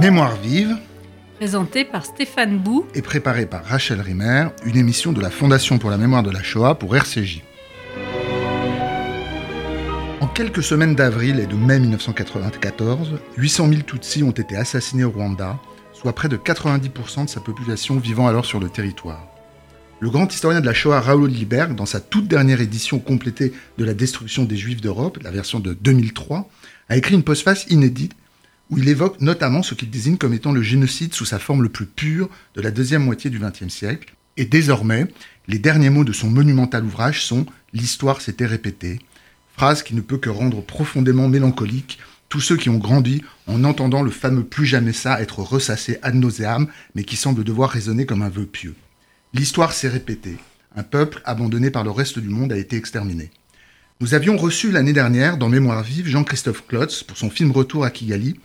Mémoire vive, Présenté par Stéphane Bou. et préparée par Rachel Rimer, une émission de la Fondation pour la mémoire de la Shoah pour RCJ. En quelques semaines d'avril et de mai 1994, 800 000 Tutsis ont été assassinés au Rwanda, soit près de 90% de sa population vivant alors sur le territoire. Le grand historien de la Shoah Raoul Liberg, dans sa toute dernière édition complétée de la destruction des Juifs d'Europe, la version de 2003, a écrit une postface inédite où il évoque notamment ce qu'il désigne comme étant le génocide sous sa forme le plus pure de la deuxième moitié du XXe siècle. Et désormais, les derniers mots de son monumental ouvrage sont L'histoire s'était répétée, phrase qui ne peut que rendre profondément mélancolique tous ceux qui ont grandi en entendant le fameux plus jamais ça être ressassé ad nauseam, mais qui semble devoir résonner comme un vœu pieux. L'histoire s'est répétée. Un peuple abandonné par le reste du monde a été exterminé. Nous avions reçu l'année dernière, dans Mémoire vive, Jean-Christophe Klotz pour son film Retour à Kigali,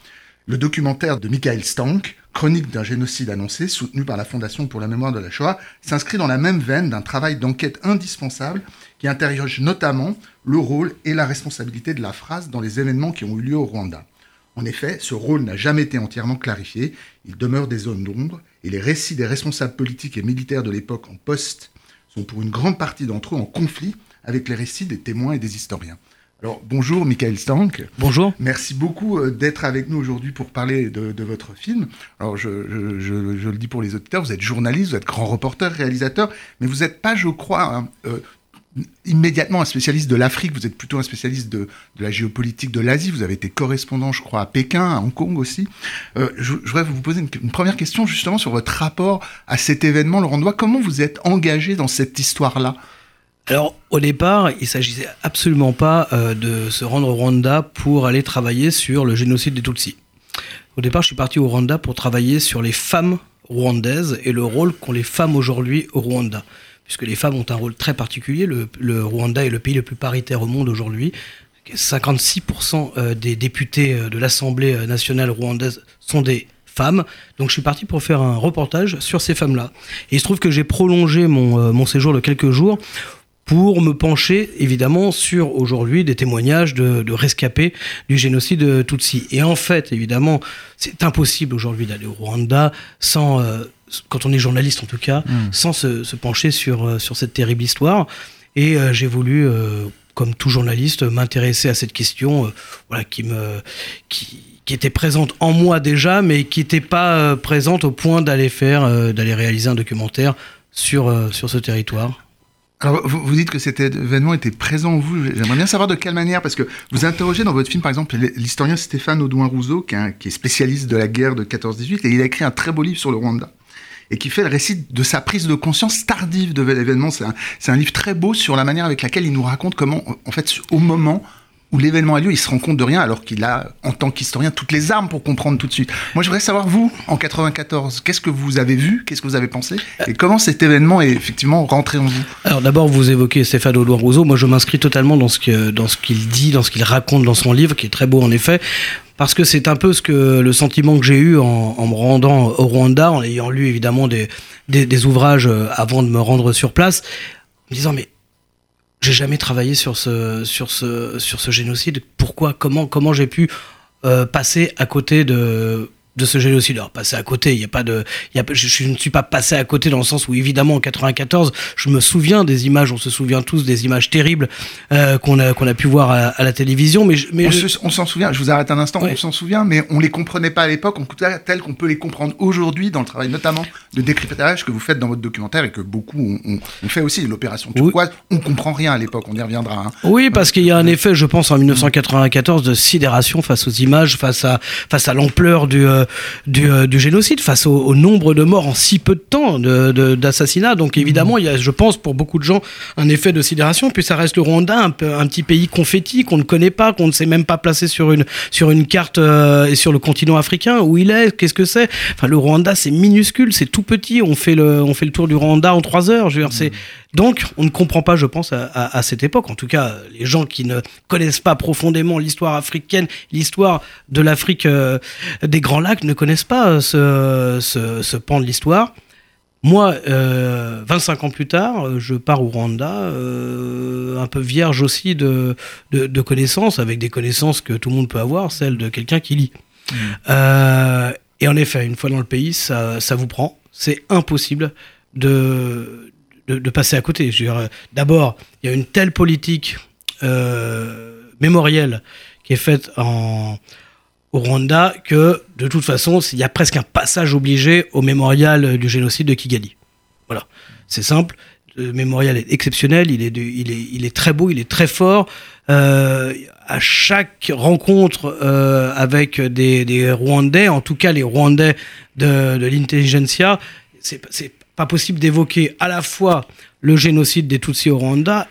le documentaire de Michael Stank, Chronique d'un génocide annoncé, soutenu par la Fondation pour la mémoire de la Shoah, s'inscrit dans la même veine d'un travail d'enquête indispensable qui interroge notamment le rôle et la responsabilité de la phrase dans les événements qui ont eu lieu au Rwanda. En effet, ce rôle n'a jamais été entièrement clarifié, il demeure des zones d'ombre, et les récits des responsables politiques et militaires de l'époque en poste sont pour une grande partie d'entre eux en conflit avec les récits des témoins et des historiens. Alors bonjour Michael Stank. Bonjour. Merci beaucoup euh, d'être avec nous aujourd'hui pour parler de, de votre film. Alors je, je- je- je le dis pour les auditeurs, vous êtes journaliste, vous êtes grand reporter, réalisateur, mais vous n'êtes pas, je crois, hein, euh, immédiatement un spécialiste de l'Afrique, vous êtes plutôt un spécialiste de, de la géopolitique de l'Asie, vous avez été correspondant, je crois, à Pékin, à Hong Kong aussi. Euh, je, je voudrais vous poser une, une première question justement sur votre rapport à cet événement, le Rwanda. Comment vous êtes engagé dans cette histoire-là? Alors, au départ, il s'agissait absolument pas euh, de se rendre au Rwanda pour aller travailler sur le génocide des Tutsis. Au départ, je suis parti au Rwanda pour travailler sur les femmes rwandaises et le rôle qu'ont les femmes aujourd'hui au Rwanda. Puisque les femmes ont un rôle très particulier. Le, Rwanda est le pays le plus paritaire au monde aujourd'hui. 56% euh, des députés euh, de l'Assemblée nationale rwandaise sont des femmes. Donc je suis parti pour faire un reportage sur ces femmes-là. Et il se trouve que j'ai prolongé mon séjour de quelques jours pour me pencher évidemment sur aujourd'hui des témoignages de, de rescapés du génocide Tutsi. Et en fait, évidemment, c'est impossible aujourd'hui d'aller au Rwanda sans, euh, quand on est journaliste en tout cas, sans se, se pencher sur, euh, sur cette terrible histoire. Et euh, j'ai voulu, euh, comme tout journaliste, m'intéresser à cette question, euh, voilà, qui me, qui, qui était présente en moi déjà, mais qui n'était pas euh, présente au point d'aller faire, euh, d'aller réaliser un documentaire sur, euh, sur ce territoire. Alors, vous, dites que cet événement était présent en vous. J'aimerais bien savoir de quelle manière, parce que vous interrogez dans votre film, par exemple, l'historien Stéphane Audouin-Rousseau, qui, est un- qui est spécialiste de la guerre de 14-18, et il a écrit un très beau livre sur le Rwanda, et qui fait le récit de sa prise de conscience tardive de l'événement. C'est un livre très beau sur la manière avec laquelle il nous raconte comment, en fait, au moment où l'événement a lieu, il se rend compte de rien, alors qu'il a, en tant qu'historien, toutes les armes pour comprendre tout de suite. Moi, je voudrais savoir, vous, en 94, qu'est-ce que vous avez vu, qu'est-ce que vous avez pensé, et comment cet événement est effectivement rentré en vous? Alors d'abord, vous évoquez Stéphane Audouin Rousseau. Moi, je m'inscris totalement dans ce qu'il dit, dans ce qu'il raconte dans son livre, qui est très beau en effet, parce que c'est un peu ce que le sentiment que j'ai eu en, me rendant au Rwanda, en ayant lu évidemment des, des, des ouvrages euh, avant de me rendre sur place, en me disant mais j'ai jamais travaillé sur ce sur ce sur ce génocide. Pourquoi Comment comment j'ai pu euh, passer à côté de de ce génocide. Alors, passer à côté, il y a pas de, y a, je, je ne suis pas passé à côté dans le sens où, évidemment, en 94, je me souviens des images, on se souvient tous des images terribles euh, qu'on a, qu'on a pu voir à, à la télévision, mais, On je- se- on s'en souvient, je vous arrête un instant, Oui. on s'en souvient, mais on les comprenait pas à l'époque, on tel qu'on peut les comprendre aujourd'hui dans le travail notamment de décryptage que vous faites dans votre documentaire et que beaucoup ont fait aussi, l'opération Oui. turquoise. On comprend rien à l'époque, on y reviendra. hein. Oui, parce qu'il y a un effet, je pense, en 1994 de sidération face aux images, face à face à l'ampleur du euh, du, euh, du génocide, face au, nombre de morts en si peu de temps d'assassinats. Donc évidemment, il y a, je pense, pour beaucoup de gens, un effet de sidération. Puis ça reste le Rwanda, un, peu- un petit pays confetti qu'on ne connaît pas, qu'on ne sait même pas placer sur une sur une carte euh, et sur le continent africain où il est? Qu'est-ce que c'est? Enfin, le Rwanda, c'est minuscule, c'est tout petit. On fait le on fait le tour du Rwanda en trois heures. Je veux dire, c'est donc, on ne comprend pas, je pense, à, à- à cette époque, en tout cas, les gens qui ne connaissent pas profondément l'histoire africaine, l'histoire de l'Afrique euh, des Grands Lacs, ne connaissent pas euh, ce, ce, ce pan de l'histoire. Moi, euh, 25 ans plus tard, euh, je pars au Rwanda, euh, un peu vierge aussi de, de, de connaissances, avec des connaissances que tout le monde peut avoir, celles de quelqu'un qui lit. Euh, Et en effet, une fois dans le pays, ça, ça vous prend. C'est impossible de, de, passer à côté. D'abord, il y a une telle politique euh, mémorielle qui est faite en, au Rwanda que, de toute façon, il y a presque un passage obligé au mémorial du génocide de Kigali. Voilà, c'est simple. Le mémorial est exceptionnel, il est, il est, très beau, il est très fort. Euh, à chaque rencontre euh, avec des, des, Rwandais, en tout cas les Rwandais de, de l'intelligentsia, c'est pas possible d'évoquer à la fois le génocide des Tutsis au Rwanda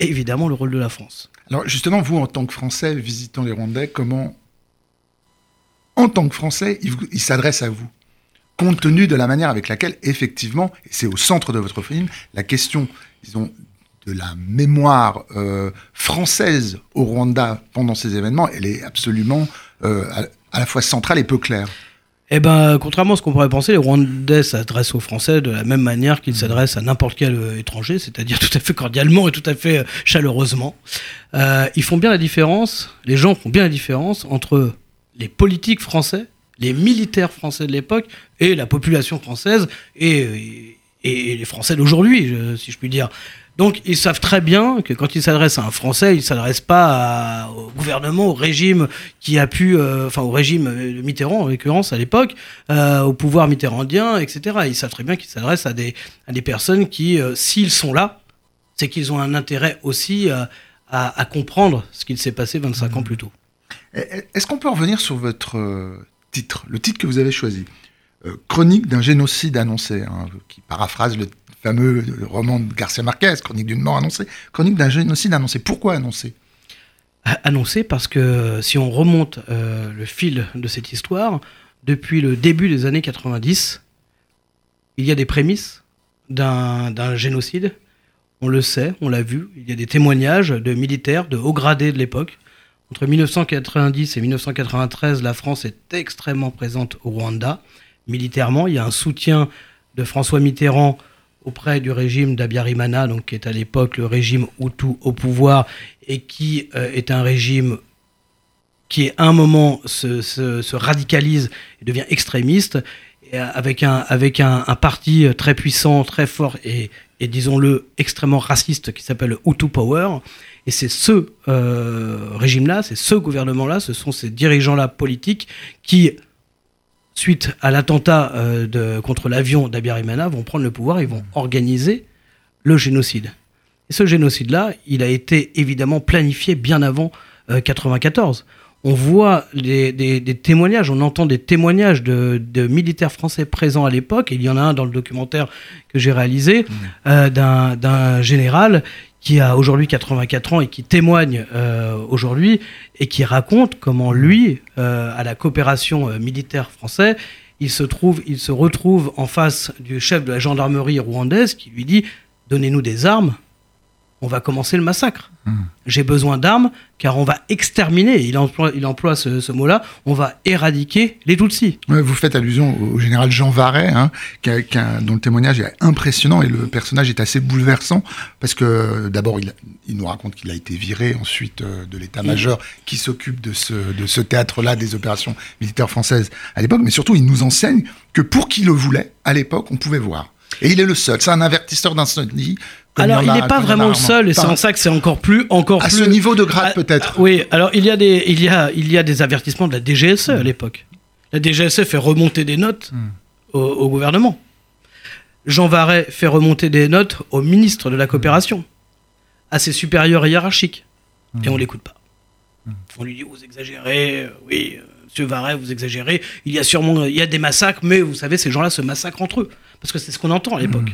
et évidemment le rôle de la France. Alors justement, vous, en tant que Français visitant les Rwandais, comment, en tant que Français, il, s'adresse à vous? Compte tenu de la manière avec laquelle, effectivement, et c'est au centre de votre film, la question, disons, de la mémoire euh, française au Rwanda pendant ces événements, elle est absolument euh, à, la fois centrale et peu claire. Eh ben, contrairement à ce qu'on pourrait penser, les Rwandais s'adressent aux Français de la même manière qu'ils s'adressent à n'importe quel euh, étranger, c'est-à-dire tout à fait cordialement et tout à fait chaleureusement. ils font bien la différence, les gens font bien la différence entre les politiques français, les militaires français de l'époque et la population française et, et, les Français d'aujourd'hui, si je puis dire. Donc ils savent très bien que quand ils s'adressent à un Français, ils ne s'adressent pas au gouvernement, au régime qui a pu, euh, enfin au régime de Mitterrand en l'occurrence à l'époque, euh, au pouvoir mitterrandien, etc. Ils savent très bien qu'ils s'adressent à des, personnes qui, euh, s'ils sont là, c'est qu'ils ont un intérêt aussi à, comprendre ce qu'il s'est passé 25 ans plus tôt. Est-ce qu'on peut revenir sur votre titre, le titre que vous avez choisi? Chronique d'un génocide annoncé, hein, qui paraphrase le fameux roman de Garcia Marquez, Chronique d'une mort annoncée, Chronique d'un génocide annoncé. Pourquoi annoncé? Annoncé parce que si on remonte euh, le fil de cette histoire, depuis le début des années 90, il y a des prémices d'un génocide. On le sait, on l'a vu. Il y a des témoignages de militaires, de hauts gradés de l'époque. Entre 1990 et 1993, la France est extrêmement présente au Rwanda. Militairement, il y a un soutien de François Mitterrand auprès du régime d'Abiyarimana, donc qui est à l'époque le régime Hutu au pouvoir et qui euh, est un régime qui à un moment se, radicalise et devient extrémiste, avec, un, avec un, parti très puissant, très fort et, disons-le extrêmement raciste qui s'appelle Hutu Power. Et c'est ce euh, régime-là, c'est ce gouvernement-là, ce sont ces dirigeants-là politiques qui suite à l'attentat euh, contre l'avion d'Abiyarimana, vont prendre le pouvoir et vont organiser le génocide. Et ce génocide-là, il a été évidemment planifié bien avant 1994. Euh, on voit des, témoignages, on entend des témoignages de, militaires français présents à l'époque. Il y en a un dans le documentaire que j'ai réalisé mmh. euh, d'un général qui a aujourd'hui 84 ans et qui témoigne euh, aujourd'hui et qui raconte comment lui, euh, à la coopération euh, militaire française, il se, trouve, il se retrouve en face du chef de la gendarmerie rwandaise qui lui dit Donnez-nous des armes, on va commencer le massacre. Hmm. J'ai besoin d'armes car on va exterminer, il emploie, il emploie ce, mot-là, on va éradiquer les Tutsis. vous faites allusion au général Jean Varret, hein, dont le témoignage est impressionnant et le personnage est assez bouleversant parce que d'abord il, nous raconte qu'il a été viré ensuite euh, de l'état-major qui s'occupe de ce, de ce théâtre-là des opérations militaires françaises à l'époque, mais surtout il nous enseigne que pour qui le voulait, à l'époque, on pouvait voir. Et il est le seul. C'est un avertisseur d'incendie alors, il n'est pas vraiment le seul, et c'est en ça que c'est encore plus, encore à plus. ce niveau de grade, peut-être. Oui. Alors, il y a des, il y a, il y a des avertissements de la DGSE à l'époque. La DGSE fait remonter des notes hmm. au, gouvernement. Jean Varret fait remonter des notes au ministre de la coopération, à ses supérieurs hiérarchiques, et on hmm. l'écoute pas. Hmm. On lui dit vous exagérez, euh, oui, euh, Monsieur Varret, vous exagérez. Il y a sûrement, il y a des massacres, mais vous savez, ces gens-là se massacrent entre eux, parce que c'est ce qu'on entend à l'époque.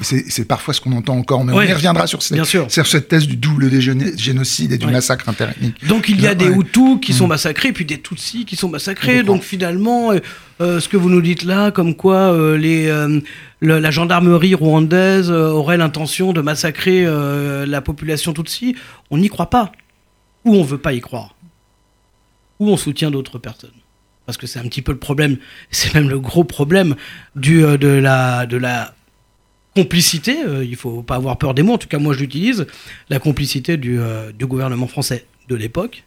C'est parfois ce qu'on entend encore, mais on y reviendra sur, cette thèse du double génocide et du massacre interethnique. Donc il y a des Hutus qui sont mm. massacrés, puis des Tutsis qui sont massacrés. Donc finalement, euh, euh, ce que vous nous dites là, comme quoi euh, les, la gendarmerie rwandaise aurait l'intention de massacrer la population Tutsi, on n'y croit pas. Ou on veut pas y croire. Ou on soutient d'autres personnes parce que c'est un petit peu le problème, c'est même le gros problème du, de, la, de la complicité, euh, il faut pas avoir peur des mots, en tout cas moi je l'utilise, la complicité du, euh, du, gouvernement français de l'époque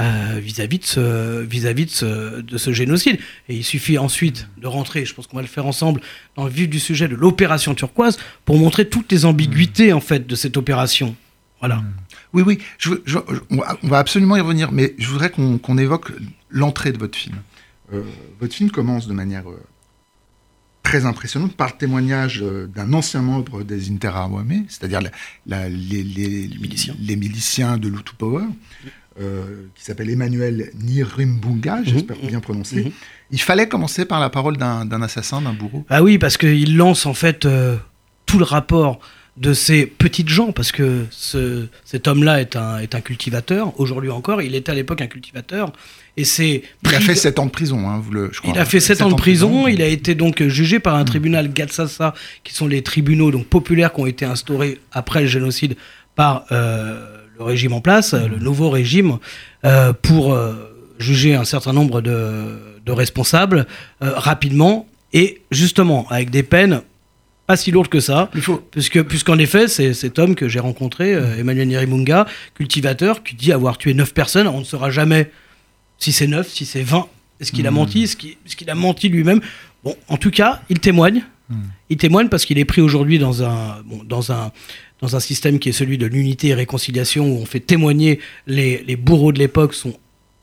euh, vis-à-vis de, ce, vis-à-vis de, ce, de ce génocide. Et il suffit ensuite de rentrer, je pense qu'on va le faire ensemble, dans le vif du sujet de l'opération turquoise pour montrer toutes les ambiguïtés en fait de cette opération. Voilà. Oui, oui, on va- absolument y revenir, mais je voudrais qu'on évoque l'entrée de votre film. Euh, votre film commence de manière euh, très impressionnante par le témoignage euh, d'un ancien membre des Interawame, c'est-à-dire les, les- miliciens. les miliciens de l'Hutu Power, qui s'appelle Emmanuel Nirimbunga, j'espère Mhm, bien prononcer. mhm. Il fallait commencer par la parole d'un assassin, d'un bourreau. Ah oui, parce qu'il lance en fait tout le rapport de ces petites gens, parce que ce, cet homme-là est un, est un cultivateur, aujourd'hui encore, il était à l'époque un cultivateur, et c'est... Il a fait de- 7 ans de prison, hein, vous le, je crois. Il a fait 7 ans de prison, il a été donc jugé par un tribunal Gatsasa, qui sont les tribunaux donc populaires qui ont été instaurés après le génocide par euh, le régime en place, le nouveau régime, euh, pour euh, juger un certain nombre de, de responsables rapidement et justement avec des peines pas si lourdes que ça. Il faut, Puisque, puisqu'en effet, c'est cet homme que j'ai rencontré, euh, Emmanuel Nirimunga, cultivateur, qui dit avoir tué 9 personnes. On ne saura jamais si c'est 9, si c'est 20. Est-ce qu'il a Mhm. menti? Est-ce qu'il, a menti lui-même? Bon, en tout cas, il témoigne. Mhm. Il témoigne parce qu'il est pris aujourd'hui dans un, bon, dans un, dans un système qui est celui de l'unité et réconciliation où on fait témoigner les, les bourreaux de l'époque sont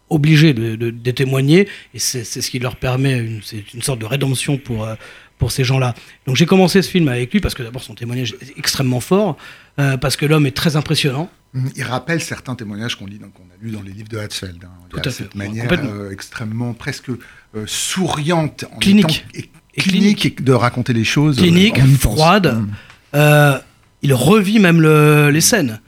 obligés de, de- de témoigner et c'est, ce qui leur permet une, c'est une sorte de rédemption pour, euh, pour ces gens-là. Donc j'ai commencé ce film avec lui parce que d'abord son témoignage est extrêmement fort, euh, parce que l'homme est très impressionnant. Il rappelle certains témoignages qu'on lit, qu'on a lus dans les livres de Hatzfeld. hein. Tout à fait. cette manière euh, extrêmement presque euh, souriante, en Clinique. étant- et Et clinique, de raconter les choses. Clinique, froide. Mm. Euh, il revit même le- les scènes.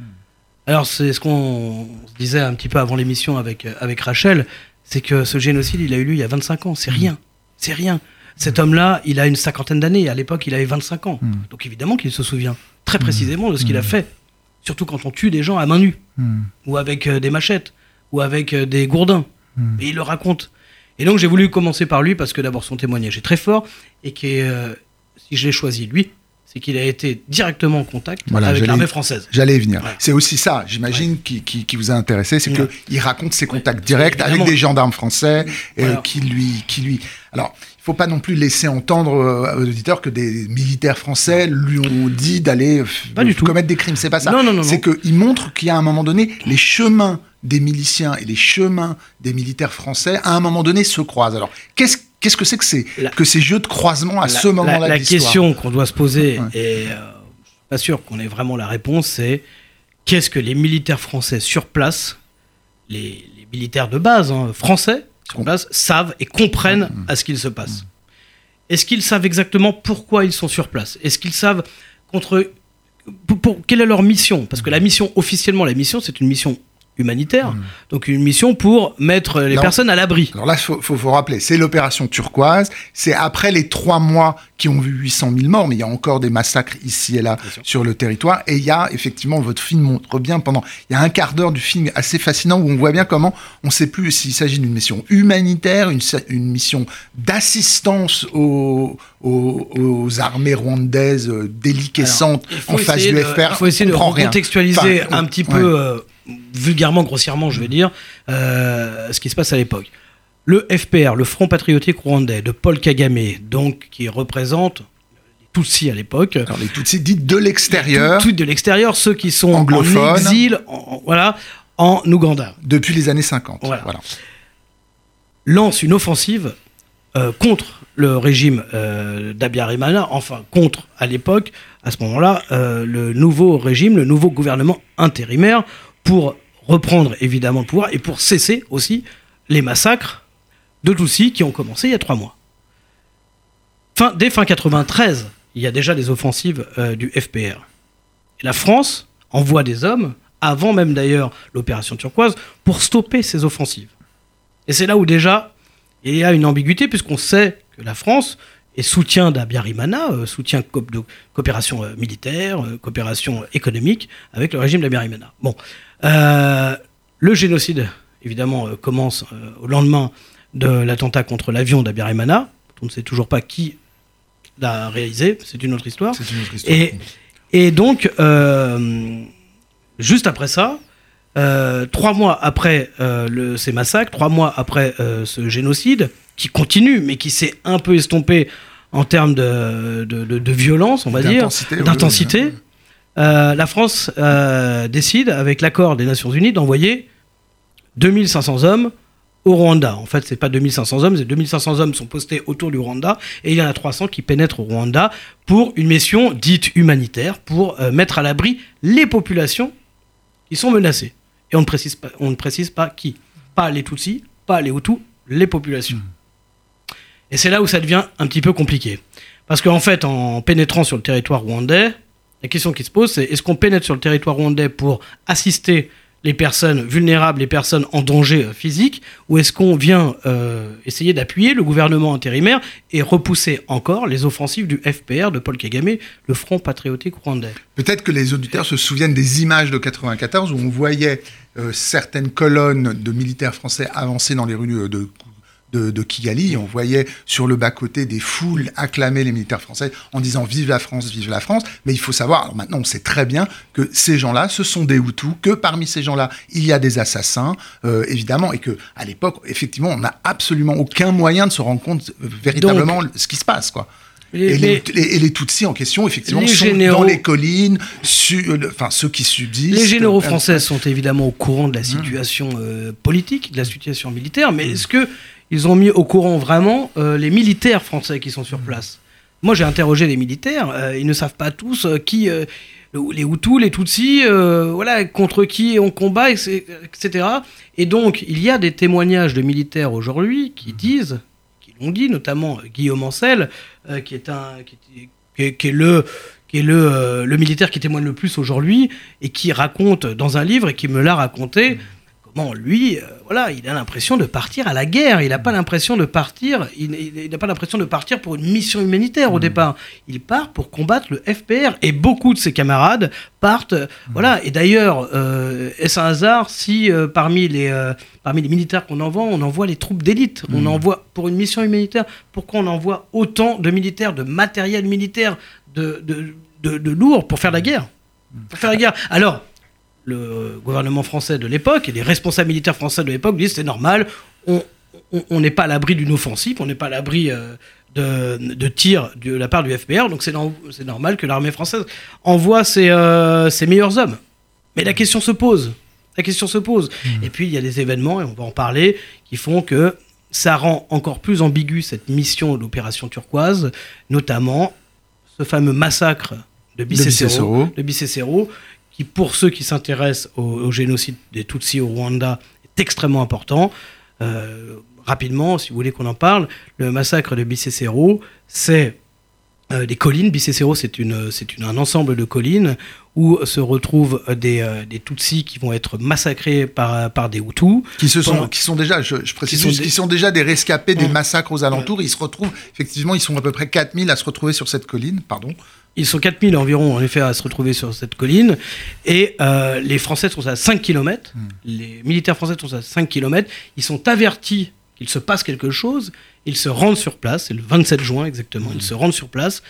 Alors c'est ce qu'on disait un petit peu avant l'émission avec, avec Rachel, c'est que ce génocide, il a eu lieu il y a 25 ans, c'est rien, c'est rien. Cet homme-là, il a une cinquantaine d'années, à l'époque il avait 25 ans. Mm. Donc évidemment qu'il se souvient très précisément de ce qu'il a fait. Surtout quand on tue des gens à main nue, ou avec euh, des machettes, ou avec euh, des gourdins. Et il le raconte. Et donc j'ai voulu commencer par lui parce que d'abord son témoignage est très fort et que euh, si je l'ai choisi lui, c'est qu'il a été directement en contact Voilà, avec l'armée française. J'allais y venir. Ouais. C'est aussi ça, j'imagine, qui, qui- qui vous a intéressé, c'est Ouais. qu'il raconte ses contacts directs avec des gendarmes français Voilà. qui lui, qui lui. Alors, faut pas non plus laisser entendre euh, aux auditeurs que des militaires français lui ont dit d'aller euh, commettre des crimes. C'est pas ça. Non, non, non, C'est qu'il montre qu'il y a un moment donné les chemins des miliciens et les chemins des militaires français à un moment donné se croisent. Alors, qu'est-ce qu'est-ce que c'est que ces La- que ces jeux de croisement à La- ce moment-là La, question qu'on doit se poser, Ouais. et euh, je suis pas sûr qu'on ait vraiment la réponse, c'est qu'est-ce que les militaires français sur place, les, les militaires de base hein, français sur place, savent et comprennent à ce qu'il se passe. Est-ce qu'ils savent exactement pourquoi ils sont sur place? Est-ce qu'ils savent contre pour- quelle est leur mission? Parce que la mission officiellement, la mission, c'est une mission humanitaire, Mm. donc une mission pour mettre les personnes à l'abri. Alors là, il faut, faut, faut rappeler, c'est l'opération turquoise. C'est après les trois mois qui ont vu 800 000 morts, mais il y a encore des massacres ici et là sur le territoire. Et il y a effectivement, votre film montre bien pendant, il y a un quart d'heure du film assez fascinant où on voit bien comment on ne sait plus s'il s'agit d'une mission humanitaire, une, une mission d'assistance aux, aux, aux armées rwandaises euh, déliquescentes en face du de- FPR. Il faut essayer On de Enfin, un petit ouais. peu, euh, vulgairement, grossièrement, je vais dire, euh, ce qui se passe à l'époque. Le FPR, le Front Patriotique Rwandais de Paul Kagame, donc qui représente les Tutsis à l'époque, Alors les Tutsis dites de l'extérieur, tout, tout de l'extérieur, ceux qui sont Anglophones. en exil, en- en- voilà, en Ouganda, depuis les années 50. Voilà. voilà. lance une offensive euh, contre le régime euh, d'Abiyarimana, enfin contre à l'époque, à ce moment-là, euh, le nouveau régime, le nouveau gouvernement intérimaire, pour reprendre évidemment le pouvoir et pour cesser aussi les massacres de Tutsis qui ont commencé il y a trois mois. Fin, dès fin 93, il y a déjà des offensives euh, du FPR. La France envoie des hommes, avant même d'ailleurs l'opération turquoise, pour stopper ces offensives. Et c'est là où déjà il y a une ambiguïté, puisqu'on sait que la France est soutien d'Abiyarimana, euh, soutien de coopération euh, militaire, euh, coopération économique avec le régime d'Abiyarimana. Bon, le génocide, évidemment, euh, commence euh, au lendemain de l'attentat contre l'avion d'Abiyarimana. On ne sait toujours pas qui l'a réalisé, c'est une autre histoire. C'est une autre histoire. Et, et donc, euh, juste après ça, euh, trois mois après euh, le, ces massacres, trois mois après euh, ce génocide, qui continue, mais qui s'est un peu estompé en termes de, de, de- de violence, on va dire, D'intensité, oui, d'intensité, oui. Euh, la France euh, décide, avec l'accord des Nations Unies, d'envoyer 2500 hommes au Rwanda. En fait, c'est pas 2500 hommes, c'est 2500 hommes sont postés autour du Rwanda et il y en a 300 qui pénètrent au Rwanda pour une mission dite humanitaire pour euh, mettre à l'abri les populations qui sont menacées. Et on ne précise pas, on ne précise pas qui. Pas les Tutsis, pas les Hutus, les populations. Et c'est là où ça devient un petit peu compliqué. Parce qu'en fait, en pénétrant sur le territoire rwandais, la question qui se pose, c'est est-ce qu'on pénètre sur le territoire rwandais pour assister les personnes vulnérables, les personnes en danger euh, physique, ou est-ce qu'on vient euh, essayer d'appuyer le gouvernement intérimaire et repousser encore les offensives du FPR de Paul Kagame, le Front patriotique rwandais? Peut-être que les auditeurs se souviennent des images de 94 où on voyait euh, certaines colonnes de militaires français avancer dans les rues de, de, de Kigali. On voyait sur le bas-côté des foules acclamer les militaires français en disant Vive la France, vive la France. Mais il faut savoir, alors maintenant on sait très bien que ces gens-là, ce sont des Hutus, que parmi ces gens-là, il y a des assassins, euh, évidemment, et que à l'époque, effectivement, on n'a absolument aucun moyen de se rendre compte euh, véritablement ce qui se passe. quoi. Les- Et les, les- et les Tutsis en question, effectivement, sont généraux- dans les collines, su- euh, enfin ceux qui subsistent. Les généraux français sont évidemment au courant de la situation euh, politique, de la situation militaire, mais est-ce que ils ont mis au courant vraiment euh, les militaires français qui sont sur place. Moi, j'ai interrogé les militaires, euh, ils ne savent pas tous euh, qui, le- les Hutus, les Tutsis, voilà, contre qui on combat, etc.. Et donc, il y a des témoignages de militaires aujourd'hui qui disent, qui l'ont dit, notamment Guillaume Ancel, qui est un, qui est- qui est- qui est le qui est le, euh, le militaire qui témoigne le plus aujourd'hui et qui raconte dans un livre et qui me l'a raconté lui, euh, voilà, il a l'impression de partir à la guerre. Il n'a pas l'impression de partir. Il, pas l'impression de partir pour une mission humanitaire au départ. Il part pour combattre le FPR et beaucoup de ses camarades partent. euh, Voilà. Et d'ailleurs, euh, est-ce un hasard si euh, parmi les parmi les militaires qu'on envoie, on envoie les troupes d'élite? On envoie pour une mission humanitaire? Pourquoi on envoie autant de militaires, de matériel militaire, de, de, de, de lourd pour faire la guerre? Pour faire la guerre. Alors, le gouvernement français de l'époque et les responsables militaires français de l'époque disent c'est normal, on n'est pas à l'abri d'une offensive, on n'est pas à l'abri euh, de, de tirs de la part du FPR, donc c'est nor- c'est normal que l'armée française envoie ses, euh, ses meilleurs hommes. Mais la question se pose. La question se pose. Et puis il y a des événements, et on va en parler, qui font que ça rend encore plus ambigu cette mission d'opération turquoise, notamment ce fameux massacre de. Bicécéro, de Bicécéro, qui pour ceux qui s'intéressent au, au génocide des Tutsis au Rwanda est extrêmement important. Euh, rapidement, si vous voulez qu'on en parle, le massacre de Bicécéro, c'est euh, des collines. Bicécéro, c'est une, c'est une- un ensemble de collines où se retrouvent des, euh, des Tutsis qui vont être massacrés par, par des Hutus. Qui, se sont, qui sont déjà, je, je précise, Qui sont juste, des- qui sont déjà des rescapés des massacres aux alentours. Ils se retrouvent, effectivement, ils sont à peu près 4000 à se retrouver sur cette colline. Pardon. Ils sont 4000 environ, en effet, à se retrouver sur cette colline. Et euh, les Français sont à 5 km. Les militaires français sont à 5 km. Ils sont avertis qu'il se passe quelque chose. Ils se rendent sur place. C'est le 27 juin exactement. Ils se rendent sur place.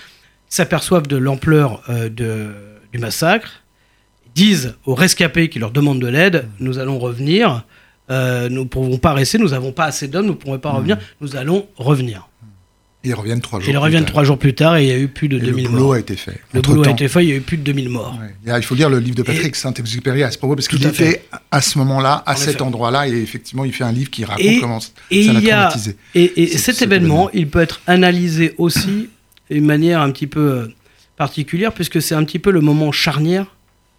S'aperçoivent de l'ampleur euh, de- du massacre. Disent aux rescapés qui leur demandent de l'aide Nous allons revenir. Euh, nous ne pouvons pas rester. Nous n'avons pas assez d'hommes. Nous ne pourrons pas revenir. Nous allons revenir. Ils reviennent trois jours. Ils reviennent trois jours plus tard et il y a eu plus de Et 2000 le boulot morts. a été fait. Le boulot a été fait, il y a eu plus de 2000 morts. Ouais. Il faut lire le livre de Patrick Saint-Exupéry à ce propos, parce qu'il à fait. était à ce moment-là, à En cet endroit-là, et effectivement, il fait un livre qui raconte Et- comment ça l'a traumatisé. et, cet événement, il peut être analysé aussi d'une manière un petit peu euh, particulière puisque c'est un petit peu le moment charnière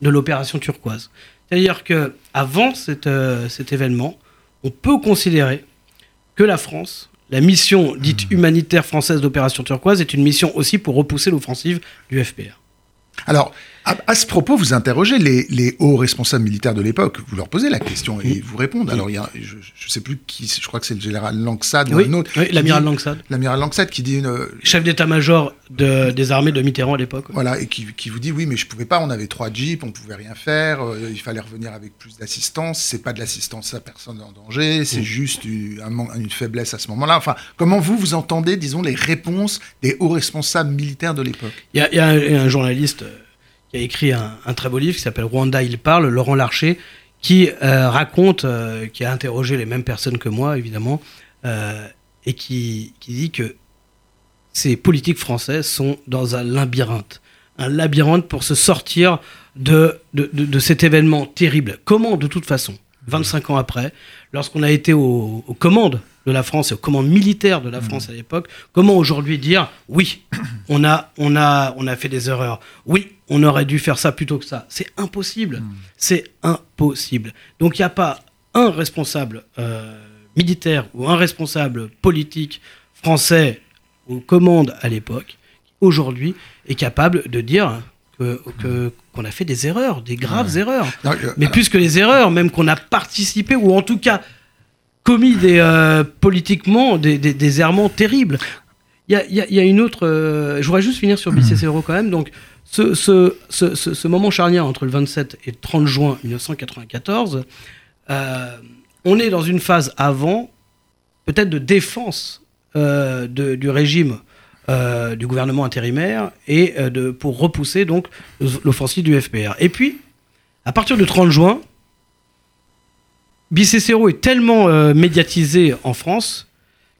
de l'opération turquoise. C'est-à-dire que avant euh, cet événement, on peut considérer que la France, la mission dite humanitaire française d'opération turquoise, est une mission aussi pour repousser l'offensive du FPR. Alors, à, à ce propos, vous interrogez les, les hauts responsables militaires de l'époque. Vous leur posez la question et ils vous répondent. Alors, il y a, je ne sais plus qui, je crois que c'est le général Langsad ou un autre. oui, l'amiral Langsad, L'amiral Langsad qui dit une, chef d'état-major de- des armées de Mitterrand à l'époque. Voilà, et qui, qui vous dit oui, mais je pouvais pas, on avait trois jeeps, on pouvait rien faire, euh, il fallait revenir avec plus d'assistance, c'est pas de l'assistance à personne en danger, c'est juste une, faiblesse à ce moment-là. Enfin, comment vous, vous entendez, disons, les réponses des hauts responsables militaires de l'époque? Il y a, il y a un, un journaliste euh, qui a écrit un, un très beau livre qui s'appelle Rwanda, il parle, Laurent Larcher, qui raconte, qui a interrogé les mêmes personnes que moi, évidemment, et qui, qui dit que ces politiques français sont dans un labyrinthe. Un labyrinthe pour se sortir de, de, de, cet événement terrible. Comment, de toute façon, 25 ans après, lorsqu'on a été aux, commandes de la France et aux commandes militaires de la France à l'époque, comment aujourd'hui dire oui, on a, on, a, on a fait des erreurs, oui, on aurait dû faire ça plutôt que ça. C'est impossible. C'est impossible. Donc il n'y a pas un responsable euh, militaire ou un responsable politique français aux commandes à l'époque, aujourd'hui est capable de dire que, qu'on a fait des erreurs, des graves erreurs. Mais plus que les erreurs, même qu'on a participé ou en tout cas commis des, euh, politiquement des, des, errements terribles. Il y a, y a, une autre. Euh, je voudrais juste finir sur Bicécero quand même. Donc, ce, ce, ce, ce, moment charnière entre le 27 et le 30 juin 1994, on est dans une phase avant, peut-être de défense euh, du régime euh, du gouvernement intérimaire et euh, de, pour repousser donc l'offensive du FPR. Et puis, à partir du 30 juin, Bicécero est tellement médiatisé en France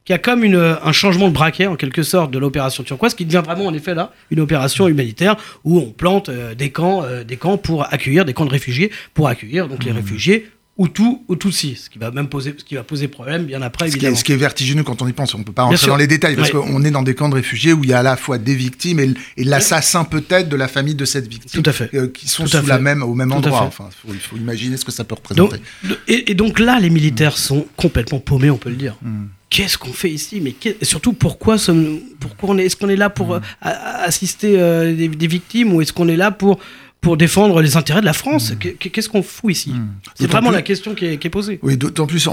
qu'il y a comme une, un changement de braquet, en quelque sorte, de l'opération turquoise, qui devient vraiment, en effet, là, une opération humanitaire où on plante des, camps, des camps pour accueillir, des camps de réfugiés, pour accueillir donc les mmh. réfugiés Hutu ou Tutsi, ce qui va même poser, ce qui va poser problème bien après, évidemment. Ce qui est, vertigineux quand on y pense, on ne peut pas rentrer dans les détails, parce qu'on est dans des camps de réfugiés où il y a à la fois des victimes et, l'assassin peut-être de la famille de cette victime, Tout à fait. Euh, qui sont sous la même, au même endroit. Enfin, il faut imaginer ce que ça peut représenter. et, donc là, les militaires sont complètement paumés, on peut le dire. Hmm. Qu'est-ce qu'on fait ici Mais surtout, pourquoi, pourquoi on est, est-ce qu'on est là pour hmm. euh, assister euh, des victimes ou est-ce qu'on est là pour pour défendre les intérêts de la France? Hmm. Qu'est-ce qu'on fout ici? Hmm. C'est vraiment la question qui est, posée. Oui, d'autant plus,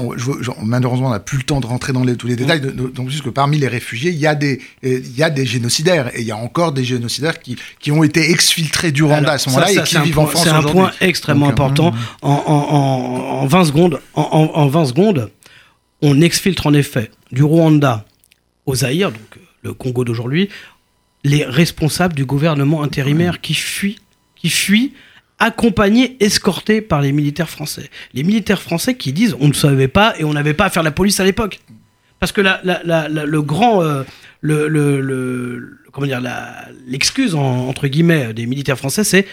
malheureusement, on n'a plus le temps de rentrer dans les, tous les détails, hmm. d'autant plus que parmi les réfugiés, il y, a des, il y a des génocidaires, et il y a encore des génocidaires qui, qui ont été exfiltrés du Rwanda à ce moment-là et qui vivent en France C'est un point extrêmement important. En, en, en, 20 secondes, en, 20 secondes, on exfiltre en effet du Rwanda au Zaïre, donc le Congo d'aujourd'hui, les responsables du gouvernement intérimaire qui fuient qui fuient accompagnés, escortés par les militaires français. Les militaires français qui disent on ne savait pas et on n'avait pas à faire la police à l'époque. Parce que la, le grand. Euh, le, le, comment dire, l'excuse entre guillemets des militaires français, c'est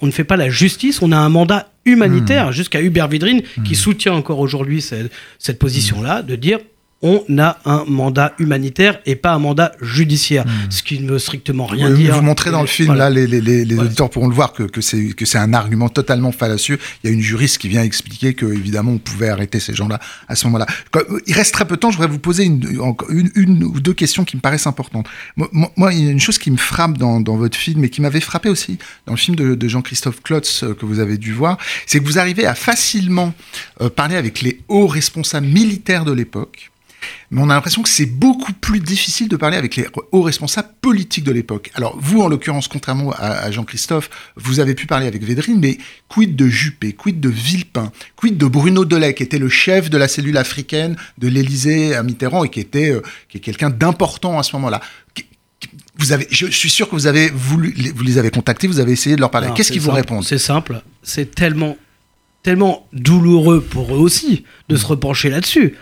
on, ne fait pas la justice, on a un mandat humanitaire, mmh. jusqu'à Hubert Vidrine, qui mmh. soutient encore aujourd'hui cette, cette position-là, de dire on a un mandat humanitaire et pas un mandat judiciaire, hmm. ce qui ne veut strictement rien dire. Vous montrez dans le film, là, les, auditeurs pourront le voir, que, que c'est un argument totalement fallacieux. Il y a une juriste qui vient expliquer que, évidemment, on pouvait arrêter ces gens-là à ce moment-là. Il reste très peu de temps, je voudrais vous poser une, une, ou deux questions qui me paraissent importantes. Moi, il y a une chose qui me frappe dans, votre film et qui m'avait frappé aussi dans le film de, Jean-Christophe Klotz euh, que vous avez dû voir, c'est que vous arrivez à facilement euh, parler avec les hauts responsables militaires de l'époque mais on a l'impression que c'est beaucoup plus difficile de parler avec les hauts responsables politiques de l'époque. Alors vous, en l'occurrence, contrairement à, Jean-Christophe, vous avez pu parler avec Védrine, mais quid de Juppé, quid de Villepin, quid de Bruno Delay, qui était le chef de la cellule africaine de l'Élysée à Mitterrand et qui était euh, qui est quelqu'un d'important à ce moment-là? Vous avez, je suis sûr que vous avez voulu, vous les avez contactés, vous avez essayé de leur parler. Qu'est-ce qu'ils vous répondent? C'est simple, c'est tellement, tellement douloureux pour eux aussi de se repencher là-dessus.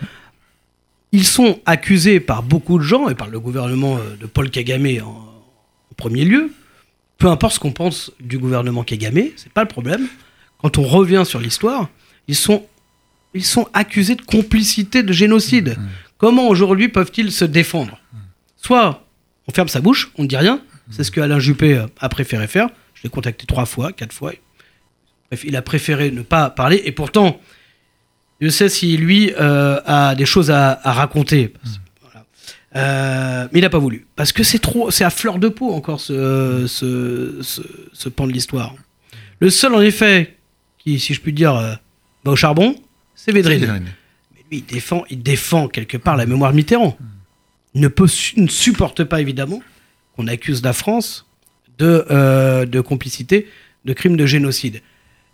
Ils sont accusés par beaucoup de gens et par le gouvernement euh, de Paul Kagame en, premier lieu. Peu importe ce qu'on pense du gouvernement Kagame, c'est pas le problème. Quand on revient sur l'histoire, ils sont, ils sont accusés de complicité de génocide. Mmh. Comment aujourd'hui peuvent-ils se défendre? Soit on ferme sa bouche, on ne dit rien. C'est ce que Alain Juppé euh, a préféré faire. Je l'ai contacté trois fois, quatre fois. Il a préféré ne pas parler. Et pourtant, je sais si lui euh, a des choses à, raconter. Euh, mais il n'a pas voulu. Parce que c'est trop, c'est à fleur de peau encore ce, ce, pan de l'histoire. Le seul, en effet, qui, si je puis dire, euh, va au charbon, c'est Védrine. Mais lui, il défend, il défend quelque part la mémoire de Mitterrand. Il ne, peut, ne supporte pas, évidemment, qu'on accuse la France de, de complicité, de crimes de génocide.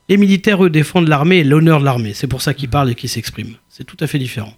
Les militaires, eux, défendent l'armée et l'honneur de l'armée. C'est pour ça qu'ils parlent et qu'ils s'expriment. C'est tout à fait différent.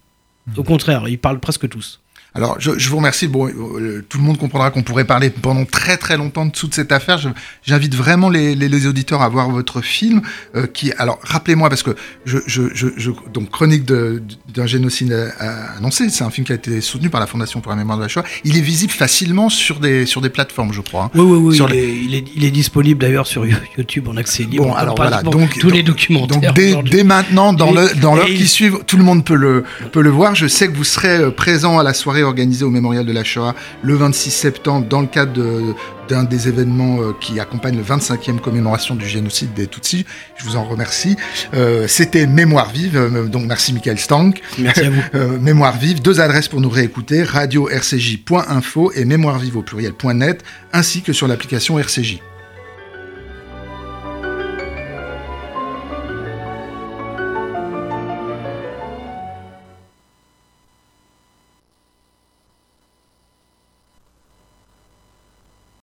Au contraire, ils parlent presque tous. Alors, je, je, vous remercie. Bon, euh, tout le monde comprendra qu'on pourrait parler pendant très très longtemps de toute cette affaire. J'invite vraiment les, les, les, auditeurs à voir votre film. Euh, qui, alors, rappelez-moi parce que je, je, je donc chronique d'un génocide annoncé. C'est un film qui a été soutenu par la Fondation pour la mémoire de la Shoah. Il est visible facilement sur des sur des plateformes, je crois. Oui, oui, oui. Sur il, est, il, est, il, est, disponible d'ailleurs sur YouTube en accès libre. Bon, alors voilà. Donc tous les documentaires. Donc dès, dès maintenant, dans le dans l'heure qui suit, tout le monde peut le peut le voir. Je sais que vous serez euh, présent à la soirée organisée au Mémorial de la Shoah le 26 septembre dans le cadre d'un des événements euh, qui accompagne le 25e commémoration du génocide des Tutsis. Je vous en remercie. Euh, C'était Mémoire vive, euh, donc merci Michael Stank. Merci à vous. Euh, Mémoire vive, deux adresses pour nous réécouter, radio-rcj.info et mémoire vive au pluriel.net, ainsi que sur l'application RCJ.